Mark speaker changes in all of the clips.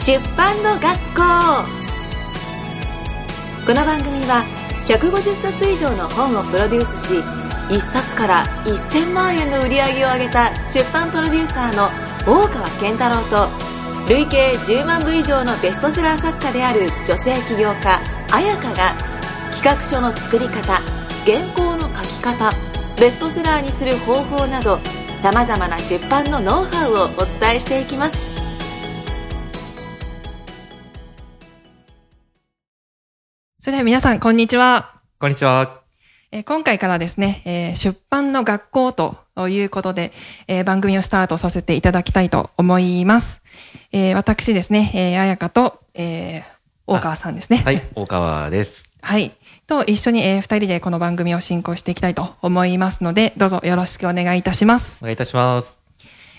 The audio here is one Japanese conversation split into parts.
Speaker 1: 出版の学校。この番組は150冊以上の本をプロデュースし1冊から1000万円の売り上げを上げた出版プロデューサーの大川健太郎と累計10万部以上のベストセラー作家である女性起業家彩香が企画書の作り方原稿の書き方ベストセラーにする方法などさまざまな出版のノウハウをお伝えしていきます。
Speaker 2: それでは皆さん、こんにちは。
Speaker 3: こんにちは。
Speaker 2: えー今回からですね、えー出版の学校ということで、えー番組をスタートさせていただきたいと思います。えー私ですね、えー、彩香と、えー大川さんですね。
Speaker 3: はい、大川です。
Speaker 2: はい。と、一緒に、えー二人でこの番組を進行していきたいと思いますので、どうぞよろしくお願いいたします。
Speaker 3: お願いいたします。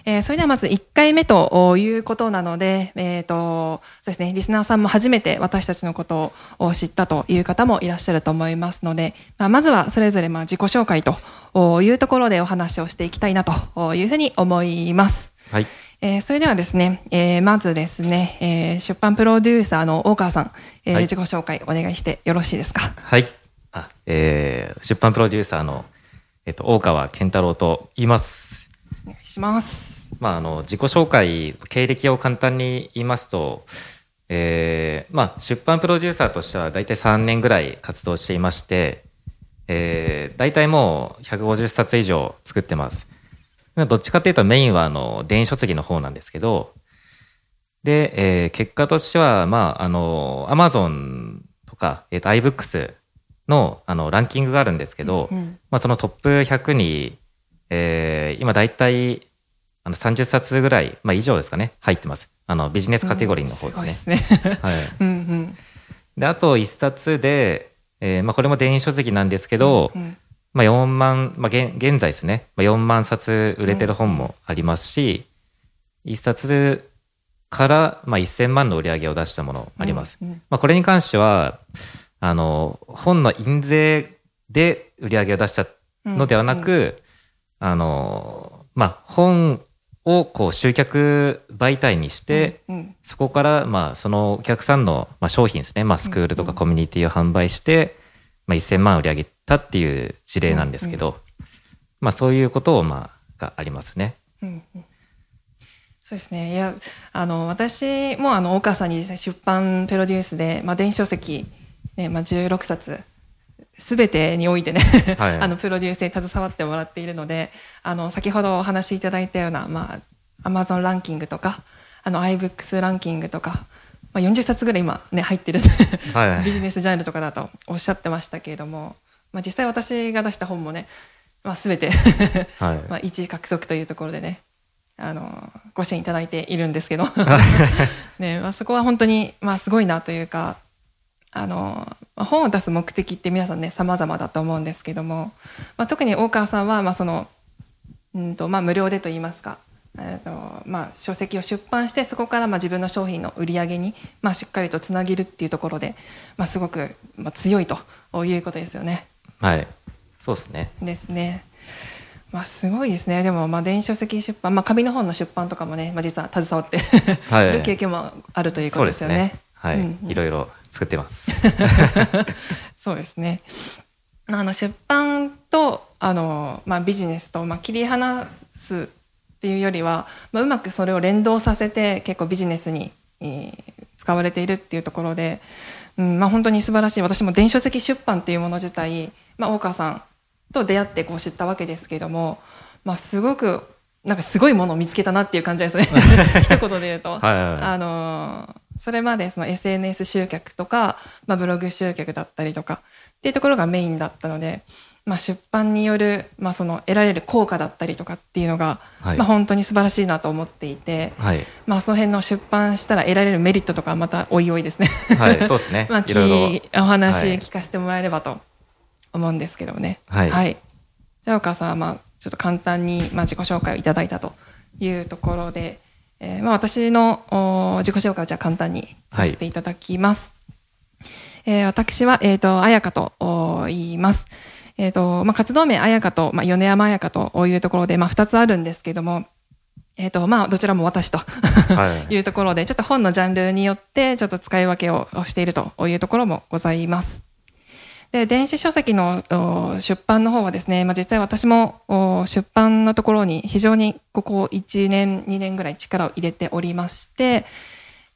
Speaker 2: えーそれではまず1回目ということなので、えっ、と、そうですね、リスナーさんも初めて私たちのことを知ったという方もいらっしゃると思いますので、まあ、まずはそれぞれまあ自己紹介というところでお話をしていきたいなというふうに思います。
Speaker 3: はい。
Speaker 2: えーそれではですね、えーまずですね、えー出版プロデューサーの大川さん、えー
Speaker 3: はい
Speaker 2: 自己紹介お願いしてよろしいですか？
Speaker 3: はい。あ、えー、出版プロデューサーの、えっと、大川健太郎と言います。
Speaker 2: します。
Speaker 3: まあ、あの、自己紹介、経歴を簡単に言いますと、えー、まあ、出版プロデューサーとしては大体3年ぐらい活動していまして、えー、大体もう150冊以上作ってます。まあどっちかっていうとメインはあの、電子書籍の方なんですけど、で、えー結果としては、まあ、あの、アマゾンとか、えっ、と、iBooks の、あの、ランキングがあるんですけど、
Speaker 2: うん
Speaker 3: まあ、そのトップ100に、えー今大体、あの、30冊ぐらい、まあ、以上ですかね、入ってます。あの、ビジネスカテゴリーの方ですね。
Speaker 2: うんすごいですね。
Speaker 3: はい。
Speaker 2: うんうん。
Speaker 3: で、あと1冊で、えーまあ、これも電子書籍なんですけど、
Speaker 2: うん
Speaker 3: まあ、4万、まあ、現現在ですね、まあ、4万冊売れてる本もありますし、1冊から、まあ、1000万の売り上げを出したものもあります。
Speaker 2: うんうん
Speaker 3: まあ、これに関しては、あの、本の印税で売り上げを出したのではなく、あの、まあ、本をこう集客媒体にして、
Speaker 2: うんうん
Speaker 3: そこから、まあ、そのお客さんの、まあ、商品ですね。まあ、スクールとかコミュニティを販売して、まあ、1000万売り上げたっていう事例なんですけど、まあ、そういうことを、まあ、がありますね。
Speaker 2: うんうんそうですね。いや、あの、私もあの、大川さんに出版プロデュースで、まあ、電子書籍、ね、まあ、16冊、すべてにおいてね、
Speaker 3: はい。
Speaker 2: あの、プロデュースに携わってもらっているので、あの、先ほどお話しいただいたような、まあ、アマゾンランキングとか、あの、iBooks ランキングとか、まあ、40冊ぐらい今ね、入ってる、
Speaker 3: はい。は い
Speaker 2: ビジネスジャンルとかだとおっしゃってましたけれども、まあ、実際私が出した本もね、まあ、すべて、
Speaker 3: はい。
Speaker 2: まあ、1位獲得というところでね、あの、ご支援いただいているんですけど、ね、まあ、そこは本当に、まあ、すごいなというか、あの、まあ本を出す目的って皆さんね、様々だと思うんですけども、まあ、特に大川さんは、まあ、その、うんと、まあ、無料でと言いますか、えっと、まあ、書籍を出版して、そこから、まあ、自分の商品の売り上げに、まあ、しっかりとつなげるっていうところで、まあ、すごく、まあ、強いということですよね。
Speaker 3: はい。そうですね。
Speaker 2: ですね。まあすごいですね。でもまあ電子書籍出版、まあ紙の本の出版とかもね、まあ実は携わって、
Speaker 3: はい
Speaker 2: る 経験もあるということですよね。
Speaker 3: はい。
Speaker 2: うんうん
Speaker 3: いろいろ作ってます。
Speaker 2: そうですね。まああの出版とあのまあビジネスとまあ切り離すっていうよりは、まあうまくそれを連動させて結構ビジネスに、えー使われているっていうところで、うん、まあ本当に素晴らしい。私も電子書籍出版っていうもの自体、まあ大川さんと出会ってこう知ったわけですけれども、まあすごくなんかすごいものを見つけたなっていう感じですね。一言で言うと。
Speaker 3: はいはいはい
Speaker 2: あのーそれまでその SNS 集客とか、まあ、ブログ集客だったりとかっていうところがメインだったので、まあ、出版による、まあ、その得られる効果だったりとかっていうのが、
Speaker 3: はい
Speaker 2: まあ、本当に素晴らしいなと思っていて、
Speaker 3: はい。
Speaker 2: まあ、その辺の出版したら得られるメリットとかはまたおいおいですね。
Speaker 3: はい、そうですね。
Speaker 2: まあ、お話
Speaker 3: はい
Speaker 2: 聞かせてもらえればと思うんですけどもね。
Speaker 3: はい
Speaker 2: じゃあ、岡さんは、まあ、ちょっと簡単に、まあ、自己紹介をいただいたというところで、えーまあ、私のお自己紹介をじゃあ簡単にさせていただきます。えー私は、えっ、と、彩香とお言います。えっ、と、まあ、活動名彩香と、まあ、米山彩香というところで、まあ、二つあるんですけども、えっ、と、まあ、どちらも私と
Speaker 3: はい
Speaker 2: いうところで、ちょっと本のジャンルによって、ちょっと使い分けをしているというところもございます。で、電子書籍の出版の方はですね、まあ、実際私も出版のところに非常にここ1年、2年ぐらい力を入れておりまして、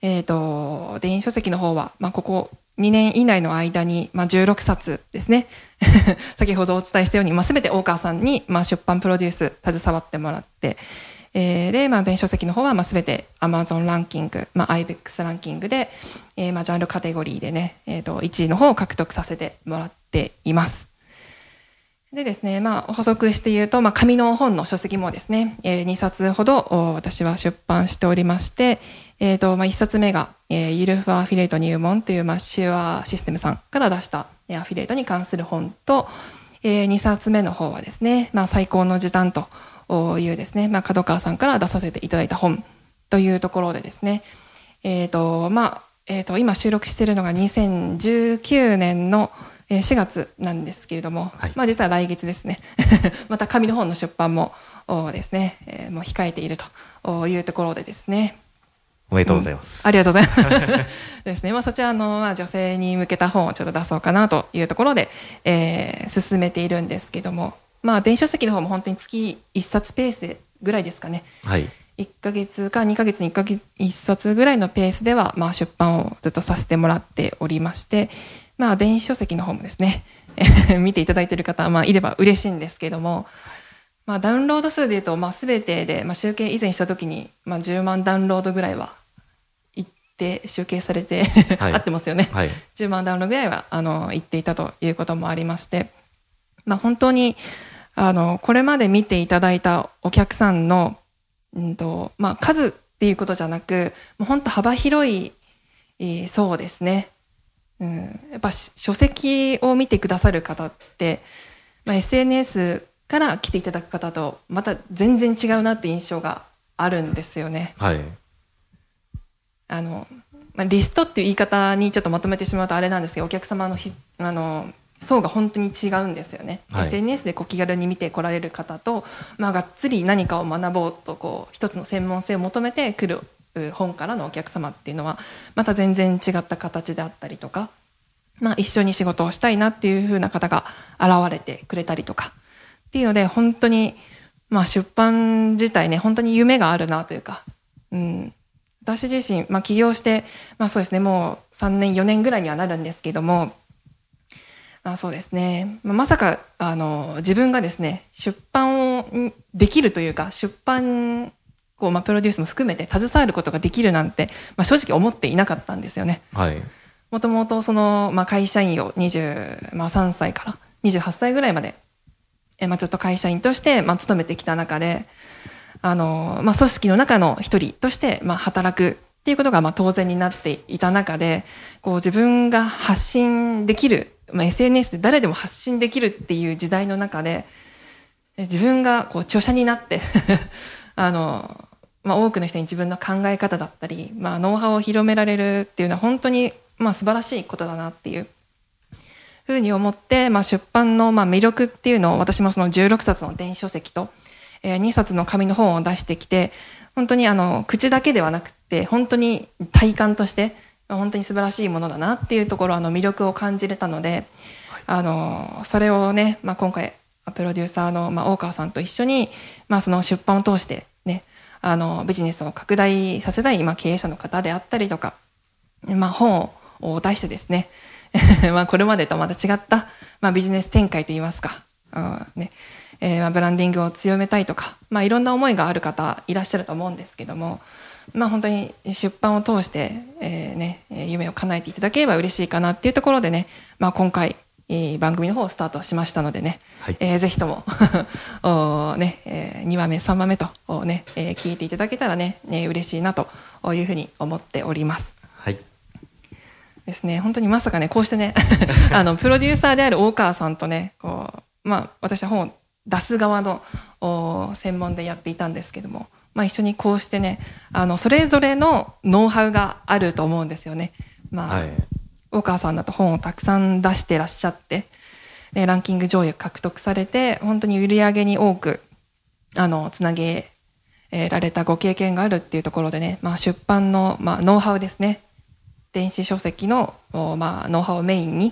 Speaker 2: えっ、と、電子書籍の方は、まあ、ここ2年以内の間に、まあ、16冊ですね。先ほどお伝えしたように、まあ、全て大川さんに、まあ、出版プロデュース携わってもらって、えーで、まあ、電子書籍の方は、まあ、全て Amazon ランキング、まあ、iBooks ランキングで、えーまあ、ジャンルカテゴリーでね、えっ、と、1位の方を獲得させてもらっています。でですね、まあ、補足して言うと、まあ、紙の本の書籍もですね、え2冊ほどお私は出版しておりまして、えっ、と、まあ、1冊目が、えーゆるふわアフィリエイト入門という、まあ、シュアシステムさんから出した、えーアフィリエイトに関する本と、え2冊目の方はですね、まあ、最高の時短というですね、まあ、角川さんから出させていただいた本というところでですね、えっ、と、まあ、えっ、と、今収録しているのが2019年のえー4月なんですけれども、
Speaker 3: はい
Speaker 2: まあ実は来月ですね。また紙の本の出版もおですね、えーもう控えているというところでですね。
Speaker 3: おめでとうございます。
Speaker 2: ありがとうございます。ですね。まあそちらの、まあ女性に向けた本をちょっと出そうかなというところで、えー進めているんですけども、まあ電子書籍の方も本当に月1冊ペースぐらいですかね。
Speaker 3: はい。
Speaker 2: 1ヶ月か2ヶ月に1ヶ月1冊ぐらいのペースでは、まあ、出版をずっとさせてもらっておりまして、まあ、電子書籍の方もですね、見ていただいている方、まあ、いれば嬉しいんですけども、まあ、ダウンロード数でいうと、まあ、全てで、まあ、集計以前した時に、まあ、10万ダウンロードぐらいは、いって集計されて、
Speaker 3: はい
Speaker 2: 合ってますよね。
Speaker 3: はい。
Speaker 2: 10万ダウンロードぐらいは、あの、言っていたということもありまして、まあ本当に、あの、これまで見ていただいたお客さんの、うんと、まあ数っていうことじゃなく、もう本当幅広い、えーそうですね。うん、やっぱし書籍を見てくださる方って、まあ、SNS から来ていただく方とまた全然違うなって印象があるんですよね。
Speaker 3: はい。
Speaker 2: あの、まあ、リストっていう言い方にちょっとまとめてしまうとあれなんですけど、お客様のひあの層が本当に違うんですよね。
Speaker 3: はい
Speaker 2: SNS でこう気軽に見て来られる方と、まあ、がっつり何かを学ぼうとこう一つの専門性を求めて来るう本からのお客様っていうのはまた全然違った形であったりとか、まあ、一緒に仕事をしたいなっていう風な方が現れてくれたりとかっていうので本当に、まあ、出版自体ね本当に夢があるなというか、うん、私自身、まあ、起業して、まあそうですね、もう3年、4年ぐらいにはなるんですけども、まあそうですね、まさか、あの、自分がですね、出版をんできるというか、出版、こう、まあプロデュースも含めて携わることができるなんて、まあ正直思っていなかったんですよね。
Speaker 3: はい。
Speaker 2: もともとその、まあ、会社員を23、まあ、3歳から28歳ぐらいまで、えまあ、ずっと会社員として、まあ、勤めてきた中で、あの、まあ、組織の中の一人として、まあ、働くっていうことが、まあ、当然になっていた中で、こう、自分が発信できる、まあ、SNS で誰でも発信できるっていう時代の中で、自分がこう著者になって あの、まあ、多くの人に自分の考え方だったり、まあ、ノウハウを広められるっていうのは本当に、まあ、素晴らしいことだなっていうふうに思って、まあ、出版のまあ魅力っていうのを私もその16冊の電子書籍と、えー2冊の紙の本を出してきて本当にあの口だけではなくて本当に体感として本当に素晴らしいものだなっていうところあの魅力を感じれたので、あのそれをね、まあ、今回プロデューサーの、まあ、大川さんと一緒に、まあ、その出版を通してねあのビジネスを拡大させたい、まあ、経営者の方であったりとか、まあ、本を出してですね まあこれまでとまた違った、まあ、ビジネス展開といいますか、うんねえーまあ、ブランディングを強めたいとか、まあ、いろんな思いがある方いらっしゃると思うんですけども、まあ、本当に出版を通して、えーね、えー夢を叶えていただければ嬉しいかなっていうところでね、まあ、今回、えー番組の方をスタートしましたのでね、
Speaker 3: はい
Speaker 2: えーぜひとも おーねえ2話目3話目と、おーねえー聞いていただけたらね、えー嬉しいなというふうに思っております。
Speaker 3: はい。
Speaker 2: ですね、本当にまさかね、こうしてね、あの、プロデューサーである大川さんとね、こう、まあ、私は本を出す側のお専門でやっていたんですけども、まあ、一緒にこうしてね、あの、それぞれのノウハウがあると思うんですよね。まあ、
Speaker 3: はい。
Speaker 2: 大川さんだと本をたくさん出してらっしゃって、ねランキング上位を獲得されて、本当に売り上げに多く、あの、つなげえーられたご経験があるっていうところでね、まあ、出版の、まあ、ノウハウですね電子書籍の、おまあ、ノウハウをメインに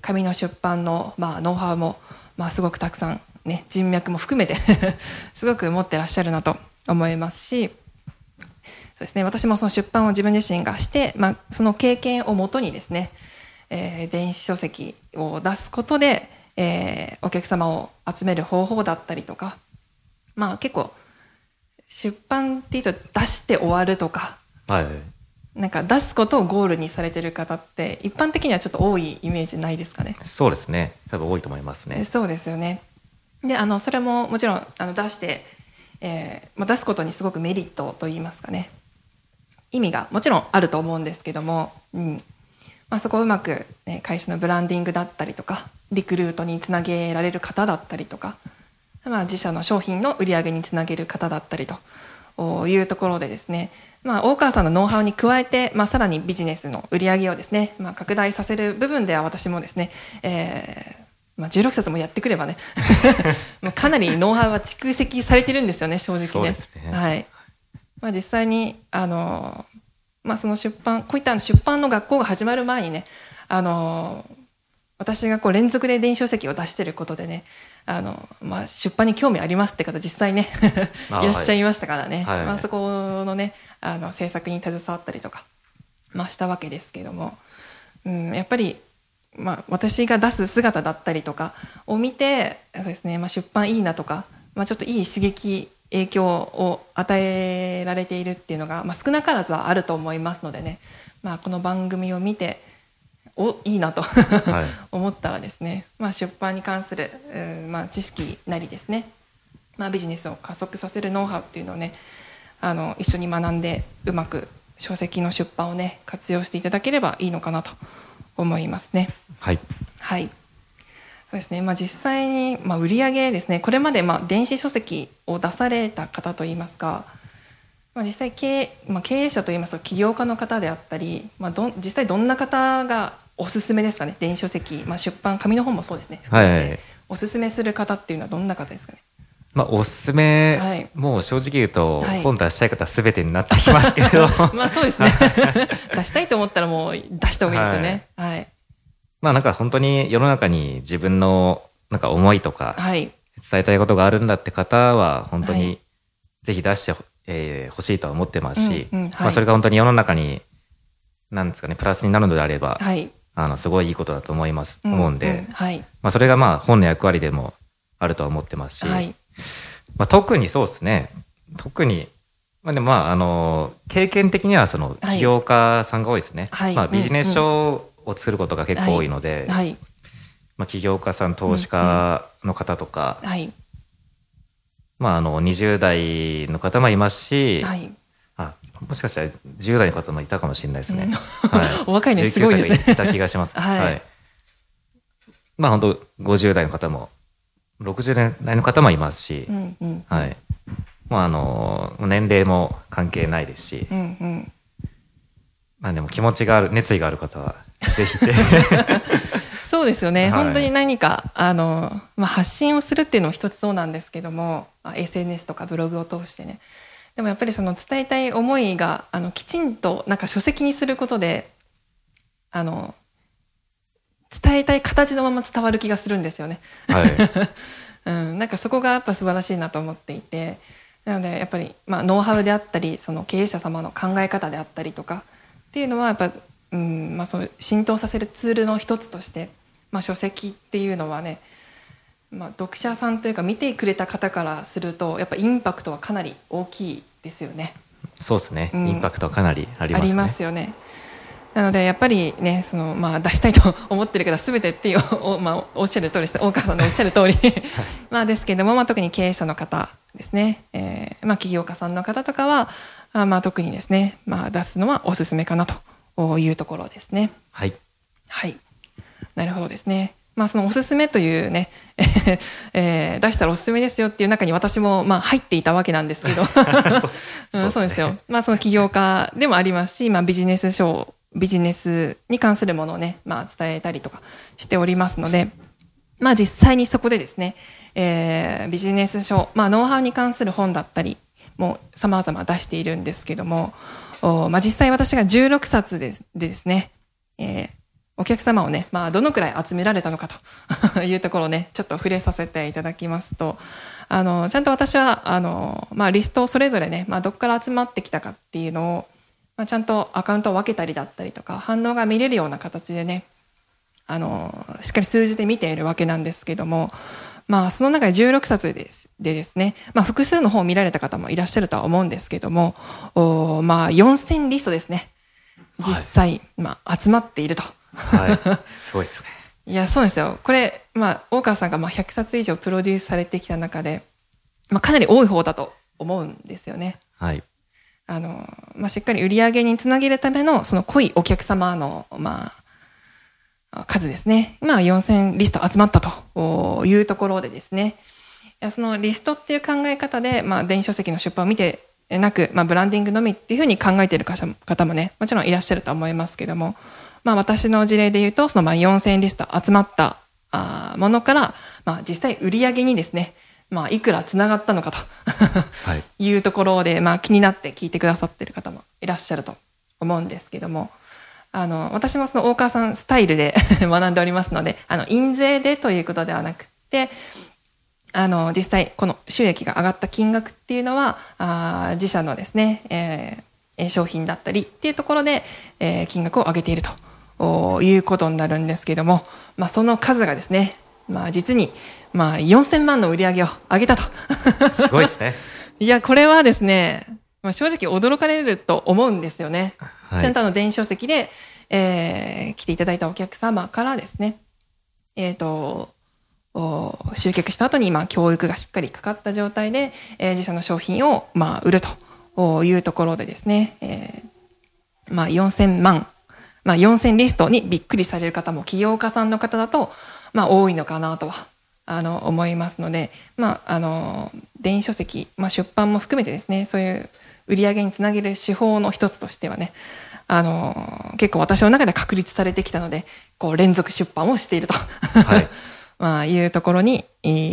Speaker 2: 紙の出版の、まあ、ノウハウも、まあ、すごくたくさん、ね、人脈も含めて すごく持ってらっしゃるなと思いますしそうですね私もその出版を自分自身がして、まあ、その経験をもとにですね、えー電子書籍を出すことで、えーお客様を集める方法だったりとかまあ結構出版っていうと出して終わるとか
Speaker 3: はい。
Speaker 2: なんか出すことをゴールにされてる方って一般的にはちょっと多いイメージないですかね。
Speaker 3: そうですね。多分多いと思いますね。
Speaker 2: そうですよね。であのそれももちろんあの出して、えー、出すことにすごくメリットといいますかね。意味がもちろんあると思うんですけども、うん。まあ、そこをうまく、ね、会社のブランディングだったりとかリクルートにつなげられる方だったりとか、まあ、自社の商品の売り上げにつなげる方だったりというところでですね、まあ、大川さんのノウハウに加えて、まあ、さらにビジネスの売り上げをですね、まあ、拡大させる部分では私もですね、えーまあ、16冊もやってくればね。もうかなりノウハウは蓄積されてるんですよね正直ね。
Speaker 3: ね。
Speaker 2: はい。まあ、実際にあの、まあ、その出版こういった出版の学校が始まる前にねあの私がこう連続で電子書籍を出してることでねあの、まあ、出版に興味ありますって方実際ね
Speaker 3: あ
Speaker 2: いらっしゃいましたからね、
Speaker 3: はい。
Speaker 2: まあ、そこのねあの制作に携わったりとか、まあ、したわけですけども、うん、やっぱり、まあ、私が出す姿だったりとかを見てそうですね、まあ、出版いいなとか、まあ、ちょっといい刺激影響を与えられているっていうのが、まあ、少なからずはあると思いますのでね、まあ、この番組を見ておいいなと、
Speaker 3: い。
Speaker 2: 思ったらですね、まあ、出版に関する、うんまあ、知識なりですね、まあ、ビジネスを加速させるノウハウっていうのをねあの一緒に学んでうまく書籍の出版をね活用していただければいいのかなと思いますね。
Speaker 3: はい。
Speaker 2: はい。そうですね。まあ実際に、まあ、売上ですね。これまでまあ電子書籍を出された方といいますか、まあ、実際経営,、まあ、経営者といいますか起業家の方であったり、まあ、どん実際どんな方がおすすめですかね。電子書籍、まあ、出版紙の本もそうですね。含めて
Speaker 3: はいはい
Speaker 2: おすすめする方っていうのはどんな方ですかね。
Speaker 3: まあ、おすすめ、
Speaker 2: はい
Speaker 3: もう正直言うと、
Speaker 2: はい
Speaker 3: 本出したい方は全てになってきますけど、
Speaker 2: まあそうですね。出したいと思ったらもう出した方がいいですよね。はい。
Speaker 3: まあなんか本当に世の中に自分のなんか思いとか
Speaker 2: はい。
Speaker 3: 伝えたいことがあるんだって方は本当
Speaker 2: はい
Speaker 3: にぜひ出してほ、えー欲しいとは思ってますし、
Speaker 2: うんうんはい
Speaker 3: まあそれが本当に世の中になんですかね、プラスになるのであれば、
Speaker 2: はい。
Speaker 3: あの、すごいいいことだと思います、思うんで、
Speaker 2: はい。
Speaker 3: まあそれがまあ本の役割でもあるとは思ってますし、
Speaker 2: はい。
Speaker 3: まあ特にそうですね、特に、まあでもまああの、経験的にはその起業家さんが多いですね。
Speaker 2: はい
Speaker 3: まあビジネス書を作ることが結構多いので、
Speaker 2: はい。
Speaker 3: まあ起業家さん、投資家の方とか、
Speaker 2: はい。
Speaker 3: まああの20代の方もいますし、
Speaker 2: はい。
Speaker 3: あもしかしたら10代の方もいたかもしれないですね。
Speaker 2: うん
Speaker 3: はい、
Speaker 2: お若いのにすごいですね
Speaker 3: 19歳がいた気がします。
Speaker 2: はい
Speaker 3: まあ本当50代の方も、60代の方もいますし、
Speaker 2: うんうん。
Speaker 3: はい。まああの、年齢も関係ないですし、
Speaker 2: うんうん。
Speaker 3: まあでも気持ちがある、熱意がある方は、ぜひ。
Speaker 2: そうですよね、
Speaker 3: はい
Speaker 2: 本当に何かあの、まあ、発信をするっていうのも一つそうなんですけども、まあ SNS とかブログを通してねでもやっぱりその伝えたい思いがあのきちんとなんか書籍にすることであの伝えたい形のまま伝わる気がするんですよね。
Speaker 3: はい。
Speaker 2: うん、なんかそこがやっぱ素晴らしいなと思っていてなのでやっぱり、まあ、ノウハウであったりその経営者様の考え方であったりとかっていうのはやっぱ、うんまあ、その浸透させるツールの一つとして、まあ、書籍っていうのはね、まあ、読者さんというか見てくれた方からするとやっぱインパクトはかなり大きいですよね。
Speaker 3: そうですね、
Speaker 2: うん
Speaker 3: インパクトはかなりありますね。
Speaker 2: ありますよね。なのでやっぱりねその、まあ、出したいと思ってるから全てっていうお, まあ、おっしゃる通りです大川さんのおっしゃる通り まあですけども、まあ、特に経営者の方ですね、えーまあ、起業家さんの方とかはあまあ特にですね、まあ、出すのはおすすめかなというところですね。
Speaker 3: はい。
Speaker 2: はい。なるほどですね。まあそのおすすめというね、えー出したらおすすめですよっていう中に私もまあ入っていたわけなんですけど、うん、そうですよ。まあその起業家でもありますし、まあビジネス書、ビジネスに関するものをね、まあ伝えたりとかしておりますので、まあ実際にそこでですね、えービジネス書、まあノウハウに関する本だったり、も様々出しているんですけども、まあ、実際私が16冊ででですね、えーお客様をね、まあ、どのくらい集められたのかと いうところをね、ちょっと触れさせていただきますと、あの、ちゃんと私は、あの、まあ、リストをそれぞれね、まあ、どこから集まってきたかっていうのを、まあ、ちゃんとアカウントを分けたりだったりとか、反応が見れるような形でね、あの、しっかり数字で見ているわけなんですけども、まあ、その中で16冊ですでですね、まあ、複数の本を見られた方もいらっしゃるとは思うんですけども、おまあ、4000リストですね。実際、はい、まあ、集まっていると。
Speaker 3: はい。すごいですよね。
Speaker 2: いや、そうですよ。これ、まあ、大川さんがまあ100冊以上プロデュースされてきた中で、まあ、かなり多い方だと思うんですよね。
Speaker 3: はい。
Speaker 2: あの、まあ、しっかり売り上げにつなげるための、その濃いお客様の、まあ、数ですね。まあ、4000リスト集まったというところでですね。そのリストっていう考え方で、まあ、電子書籍の出版を見てなく、まあ、ブランディングのみっていうふうに考えている方もね、もちろんいらっしゃると思いますけども、まあ、私の事例で言うと、そのまあ4000リスト集まったものから、まあ、実際売り上げにですね、まあ、いくらつながったのかとはい、いうところで、まあ、気になって聞いてくださってる方もいらっしゃると思うんですけども、あの、私もその大川さんスタイルで 学んでおりますので、あの、印税でということではなくて、あの、実際、この収益が上がった金額っていうのは、あ自社のですね、えー、商品だったりっていうところで、えー、金額を上げていると。いうことになるんですけども、まあ、その数がですね、まあ、実に、まあ、4000万の売り上げを上げたと。
Speaker 3: すごいですね。
Speaker 2: いや、これはですね、まあ、正直驚かれると思うんですよね。はい、ちゃんとあの電子書籍で、えー、来ていただいたお客様からですね、えっ、ー、と、集客した後に、まあ、教育がしっかりかかった状態で、えー、自社の商品を、まあ、売るというところでですね、えー、まあ、4000万まあ、4000リストにびっくりされる方も起業家さんの方だと、まあ、多いのかなとは、あの、思いますので、まあ、あの、電子書籍、まあ、出版も含めてですね、そういう売り上げにつなげる手法の一つとしてはね、あの、結構私の中で確立されてきたので、こう、連続出版をしていると。はい。まあ、いうところに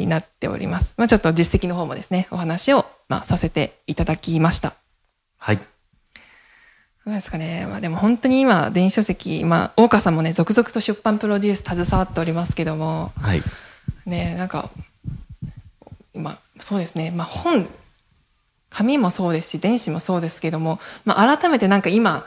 Speaker 2: なっております。まあ、ちょっと実績の方もですね、お話を、まあ、させていただきました。
Speaker 3: はい。
Speaker 2: どうですかね。まあでも本当に今、電子書籍、まあ、大川さんもね、続々と出版プロデュース携わっておりますけども、
Speaker 3: はい。
Speaker 2: ね、なんか、まあ、そうですね。まあ本、紙もそうですし、電子もそうですけども、まあ改めてなんか今、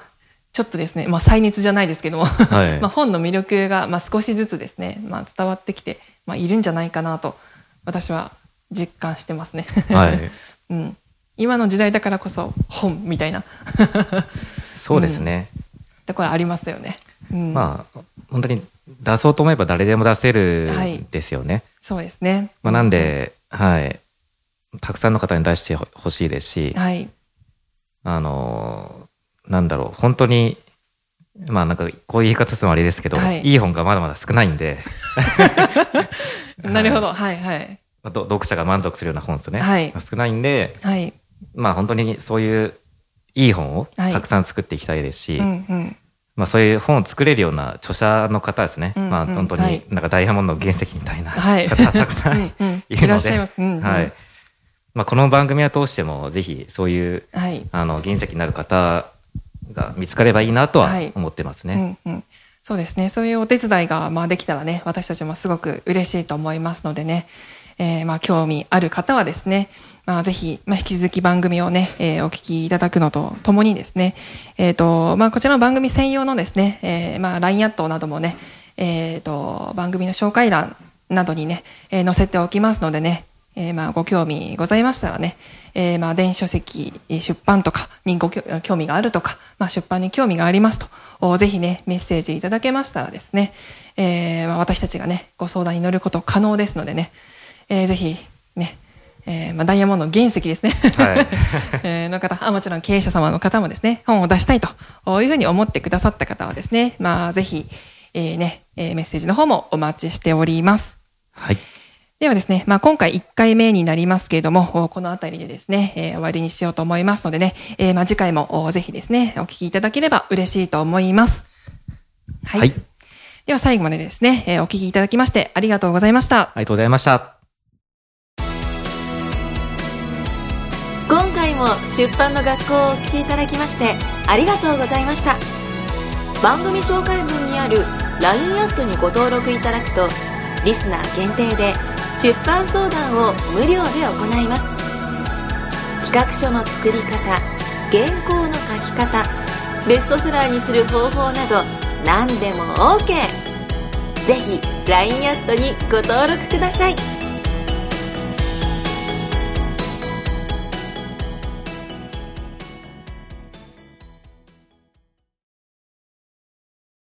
Speaker 2: ちょっとですね、まあ再熱じゃないですけども、はい、まあ本の魅力が、まあ少しずつですね、まあ伝わってきて、まあいるんじゃないかなと、私は実感してますね。
Speaker 3: はい。
Speaker 2: うん。今の時代だからこそ本みたいな
Speaker 3: そうですね。
Speaker 2: だからありますよね。
Speaker 3: うん、まあ、本当に出そうと思えば誰でも出せるですよね。はい、
Speaker 2: そうですね。
Speaker 3: まあ、なんで、うん、はい。たくさんの方に出してほしいですし、
Speaker 2: はい。
Speaker 3: あの、なんだろう、本当に、まあなんかこういう言い方するのはあれですけど、はい、いい本がまだまだ少ないんで。
Speaker 2: なるほど、はいはい。
Speaker 3: 読者が満足するような本ですね。
Speaker 2: はい。
Speaker 3: 少ないんで、はい。まあ本当にそういういい本をたくさん作っていきたいですし、はいうんうん、まあそういう本を作れるような著者の方ですね。うんうん、まあ本当になんかダイヤモンドの原石みたいな方たくさん いるので、はい。まあこの番組を通してもぜひそういう、はい、あの原石になる方が見つかればいいなとは思ってますね。はいうん
Speaker 2: うん。そうですね。そういうお手伝いが、まあ、できたらね、私たちもすごく嬉しいと思いますのでね、えー、まあ、興味ある方はですね、まあ、ぜひ、まあ、引き続き番組をね、えー、お聞きいただくのとともにですね、えっ、ー、と、まあ、こちらの番組専用のですね、えー、まあ、LINE アットなどもね、えっ、と、番組の紹介欄などにね、え、載せておきますのでね、え、まあ、ご興味ございましたらね、え、まあ、電子書籍出版とかにご興味があるとか、まあ、出版に興味がありますと、ぜひね、メッセージいただけましたらですね、え、まあ、私たちがね、ご相談に乗ること可能ですのでね、えー、ぜひ、ね、えー、まあ、ダイヤモンド原石ですね。はい。えの方あ、もちろん経営者様の方もですね、本を出したいというふうに思ってくださった方はですね、まあ、ぜひ、えー、ね、えー、メッセージの方もお待ちしております。
Speaker 3: はい。
Speaker 2: ではですね、まあ、今回1回目になりますけれども、このあたりでですね、えー、終わりにしようと思いますのでね、えー、まあ、次回もぜひですね、お聞きいただければ嬉しいと思います。はい。はい、では最後までですね、えー、お聞きいただきましてありがとうございました。
Speaker 3: ありがとうございました。
Speaker 1: も出版の学校をお聞きいただきましてありがとうございました。番組紹介文にある LINE アットにご登録いただくとリスナー限定で出版相談を無料で行います。企画書の作り方原稿の書き方ベストセラーにする方法など何でも OK ぜひ LINE アットにご登録ください。